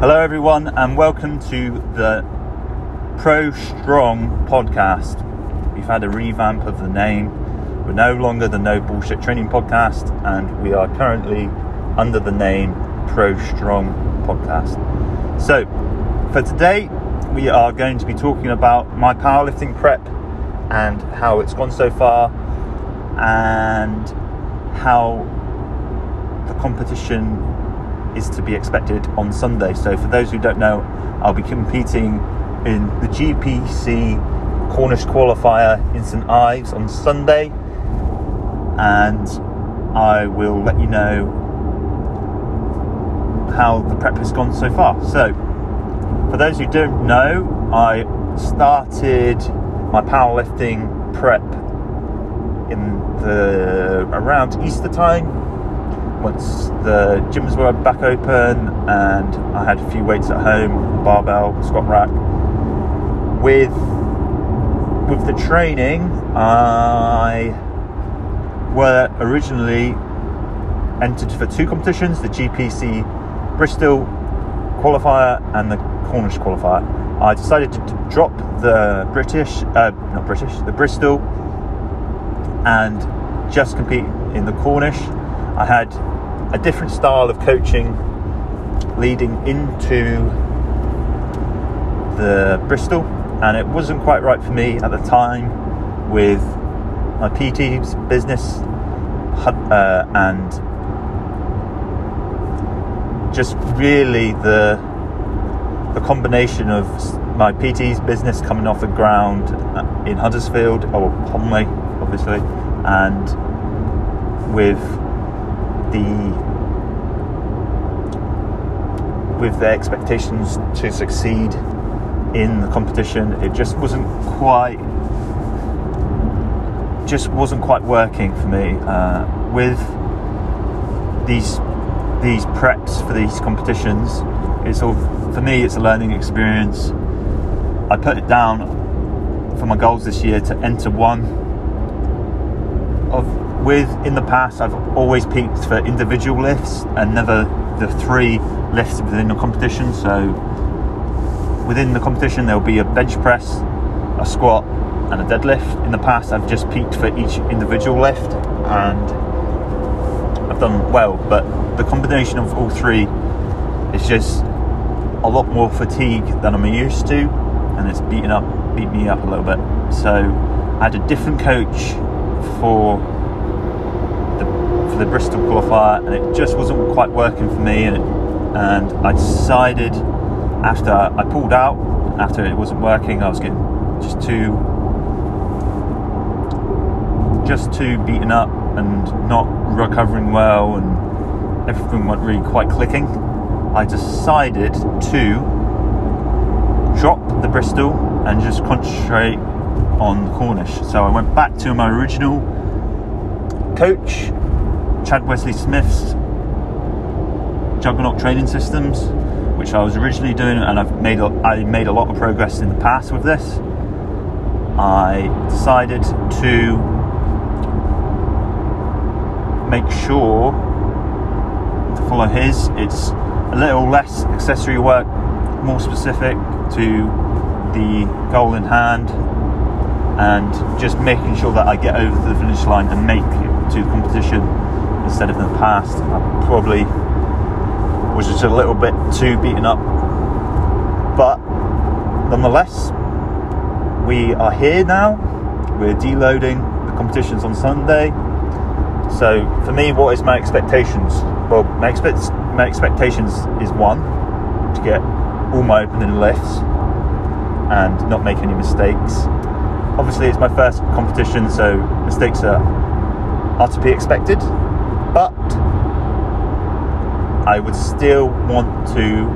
Hello, everyone, and welcome to the Pro Strong podcast. We've had a revamp of the name. We're no longer the No Bullshit Training Podcast, and we are currently under the name Pro Strong Podcast. So, for today, we are going to be talking about my powerlifting prep and how it's gone so far, and how the competition is to be expected on Sunday. So, for those who don't know, I'll be competing in the GPC Cornish qualifier in St Ives on Sunday, and I will let you know how the prep has gone so far. So, for those who don't know, I started my powerlifting prep in the around Easter time once the gyms were back open and I had a few weights at home, barbell, squat rack. With with the training, I were originally entered for two competitions: the GPC Bristol qualifier and the Cornish qualifier. I decided to, drop the British, uh, not British, the Bristol, and just compete in the Cornish. I had a different style of coaching leading into the Bristol, and it wasn't quite right for me at the time with my PT's business uh, and just really the the combination of my PT's business coming off the ground in Huddersfield or Conway, obviously, and with the with their expectations to succeed in the competition it just wasn't quite just wasn't quite working for me uh, with these these preps for these competitions. It's all for me it's a learning experience. I put it down for my goals this year to enter one with in the past, I've always peaked for individual lifts and never the three lifts within the competition. So within the competition, there'll be a bench press, a squat, and a deadlift. In the past, I've just peaked for each individual lift and I've done well, but the combination of all three is just a lot more fatigue than I'm used to, and it's beaten up, beat me up a little bit. So I had a different coach for the Bristol qualifier, and it just wasn't quite working for me. And, it, and I decided after I pulled out, after it wasn't working, I was getting just too just too beaten up and not recovering well, and everything went really quite clicking. I decided to drop the Bristol and just concentrate on the Cornish. So I went back to my original coach Chad Wesley Smith's Juggernaut Training Systems, which I was originally doing, and I've made a, I made a lot of progress in the past with this. I decided to make sure to follow his. It's a little less accessory work, more specific to the goal in hand, and just making sure that I get over to the finish line and make it to competition instead of in the past. I probably was just a little bit too beaten up. But nonetheless, we are here now. We're deloading the competitions on Sunday. So for me, what is my expectations? Well, my, expect, my expectations is one, to get all my opening lifts and not make any mistakes. Obviously, it's my first competition, so mistakes are, are to be expected but I would still want to.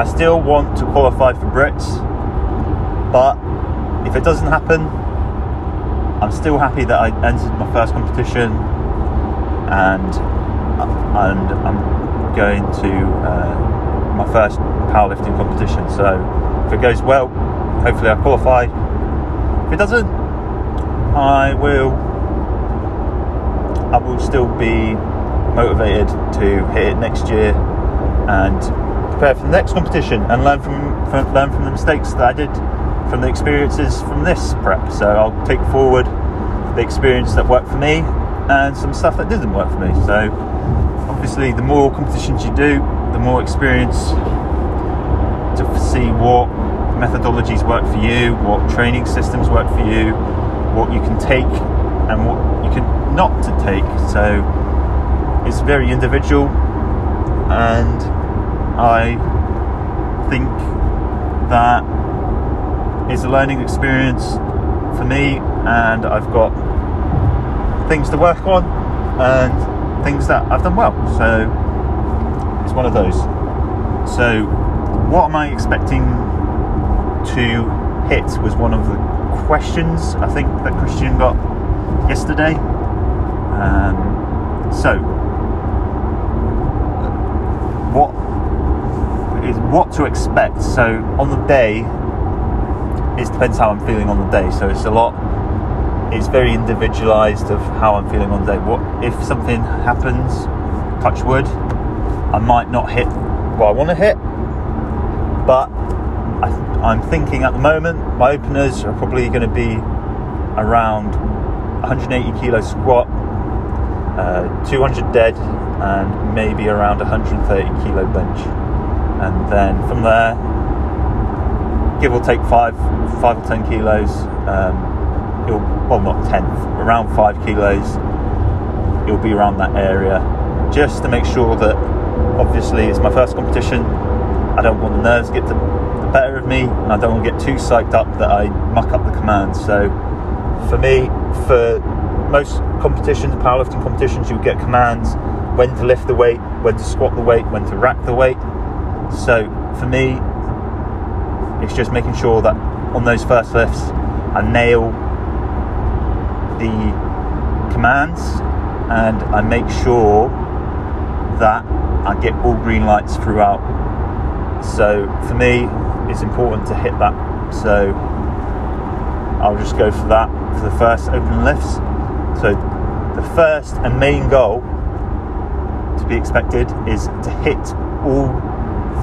I still want to qualify for Brits, but if it doesn't happen, I'm still happy that I entered my first competition, and and I'm going to uh, my first powerlifting competition. So if it goes well, hopefully I qualify. If it doesn't, I will I will still be motivated to hit it next year and prepare for the next competition and learn from, from learn from the mistakes that I did from the experiences from this prep. So I'll take forward the experience that worked for me and some stuff that didn't work for me. So obviously, the more competitions you do, the more experience to see what methodologies work for you, what training systems work for you, what you can take and what you can not to take. So it's very individual, and I think that is a learning experience for me, and I've got things to work on and things that I've done well. So it's one of those. So, what am I expecting to hit was one of the questions I think that Christian got yesterday. Um, so, what is what to expect? So, on the day, it depends how I'm feeling on the day. So, it's a lot. It's very individualized of how I'm feeling on the day. What if something happens? Touch wood. I might not hit what I want to hit, but I, am thinking at the moment my openers are probably going to be around 180 kilo squat, uh, 200 dead, and maybe around 130 kilo bench. And then from there, give or take five, five or ten kilos. Um, it'll, well, not ten, around five kilos. It'll be around that area, just to make sure that obviously it's my first competition. I don't want the nerves to get the, the better of me, and I don't want to get too psyched up that I muck up the commands. So for me, for most competitions, powerlifting competitions, you get commands when to lift the weight, when to squat the weight, when to rack the weight. So for me, it's just making sure that on those first lifts, I nail the commands and I make sure that I get all green lights throughout. So for me, it's important to hit that. So I'll just go for that for the first open lifts. So the first and main goal to be expected is to hit all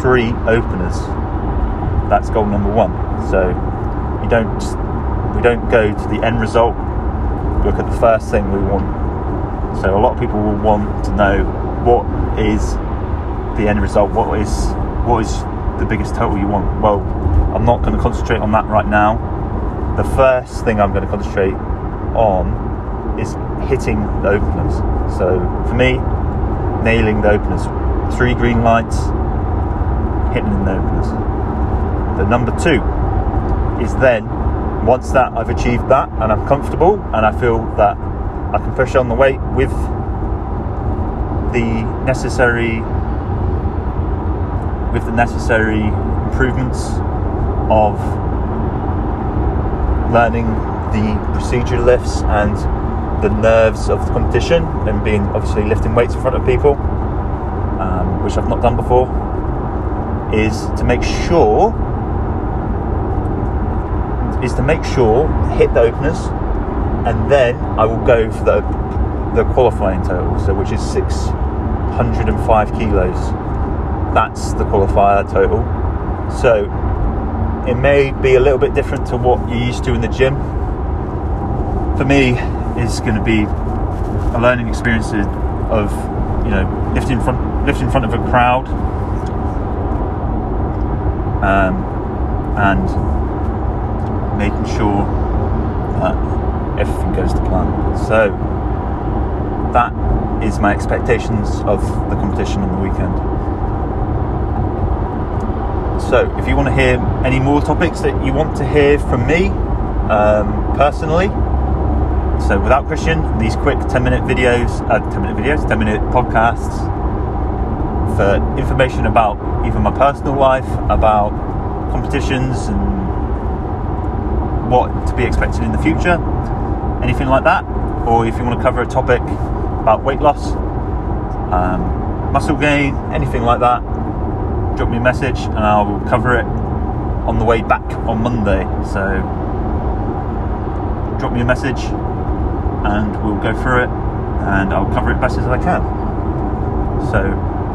three openers. That's goal number one. So you don't we don't go to the end result. Look at the first thing we want. So a lot of people will want to know what is the end result? What is what is the biggest total you want? Well, I'm not going to concentrate on that right now. The first thing I'm going to concentrate on is hitting the openers. So for me, nailing the openers, three green lights, hitting the openers. The number two is then once that I've achieved that and I'm comfortable and I feel that I can push on the weight with the necessary with the necessary improvements of learning the procedure lifts and the nerves of the competition and being obviously lifting weights in front of people, um, which I've not done before, is to make sure is to make sure hit the openers and then I will go for the the qualifying total, so which is 605 kilos. That's the qualifier total. So it may be a little bit different to what you're used to in the gym. For me, it's going to be a learning experience of you know lifting front lifting in front of a crowd um, and making sure that everything goes to plan. So that is my expectations of the competition on the weekend. So, if you want to hear any more topics that you want to hear from me um, personally, so without Christian, these quick 10 minute videos, uh, 10 minute videos, 10 minute podcasts for information about even my personal life, about competitions and what to be expected in the future, anything like that, or if you want to cover a topic about weight loss, um, muscle gain, anything like that, drop me a message and I'll cover it on the way back on Monday. So drop me a message and we'll go through it and I'll cover it best as I can. So,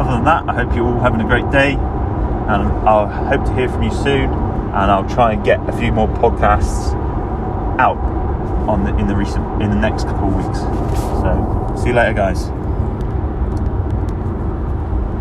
other than that, I hope you're all having a great day. and I'll hope to hear from you soon. And I'll try and get a few more podcasts out on the, in the recent in the next couple of weeks. So see you later, guys.